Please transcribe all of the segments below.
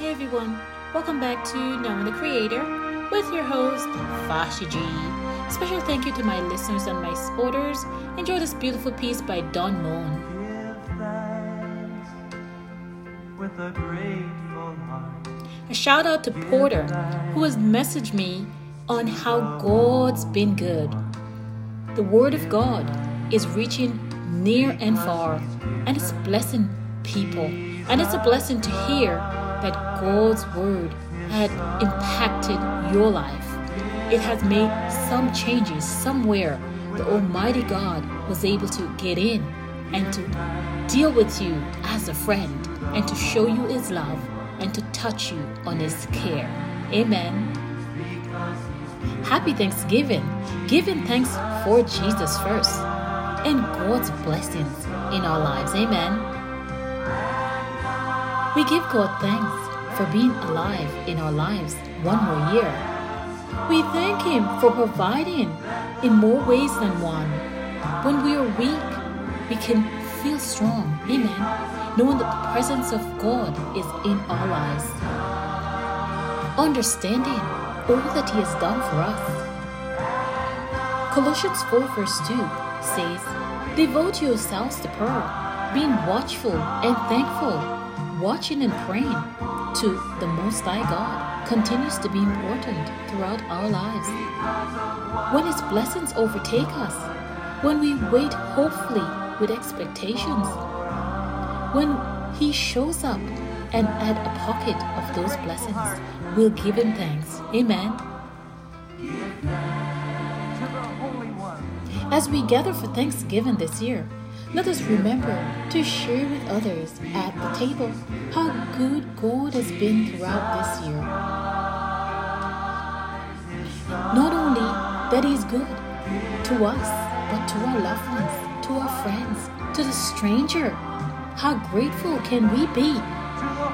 Hey everyone, welcome back to Knowing the Creator with your host, Fashi G. Special thank you to my listeners and my supporters. Enjoy this beautiful piece by Don Moen. Give thanks with a grateful heart. A shout out to Porter, who has messaged me on how God's been good. The Word of God is reaching near and far, and it's blessing people. And it's a blessing to hear that God's Word had impacted your life. It has made some changes somewhere. The Almighty God was able to get in and to deal with you as a friend and to show you His love and to touch you on His care. Amen. Happy Thanksgiving. Giving thanks for Jesus first and God's blessings in our lives. Amen. We give God thanks for being alive in our lives one more year. We thank Him for providing in more ways than one. When we are weak, we can feel strong. Amen. Knowing that the presence of God is in our lives. Understanding all that He has done for us. Colossians 4 verse 2 says, Devote yourselves to prayer, being watchful and thankful, watching and praying to the Most High God continues to be important throughout our lives. When His blessings overtake us, when we wait hopefully with expectations, when He shows up and add a pocket of those blessings, we'll give Him thanks. Amen. As we gather for Thanksgiving this year, let us remember to share with others at the table how good God has been throughout this year. Not only that He's good to us, but to our loved ones, to our friends, to the stranger. How grateful can we be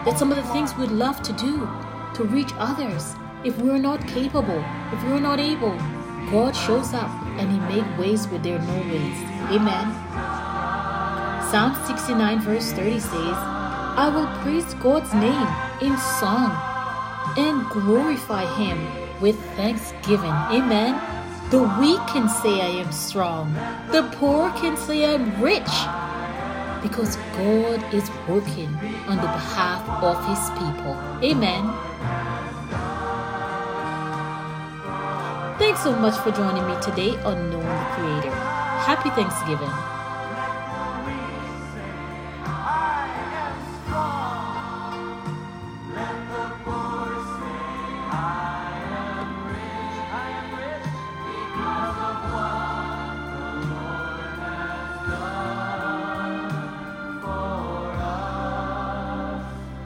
that some of the things we'd love to do to reach others, if we're not capable, if we're not able, God shows up and He makes ways where there are no ways. Amen. Psalm 69 verse 30 says, I will praise God's name in song and glorify Him with thanksgiving. Amen. The weak can say I am strong. The poor can say I'm rich. Because God is working on the behalf of His people. Amen. Thanks so much for joining me today on Knowing the Creator. Happy Thanksgiving.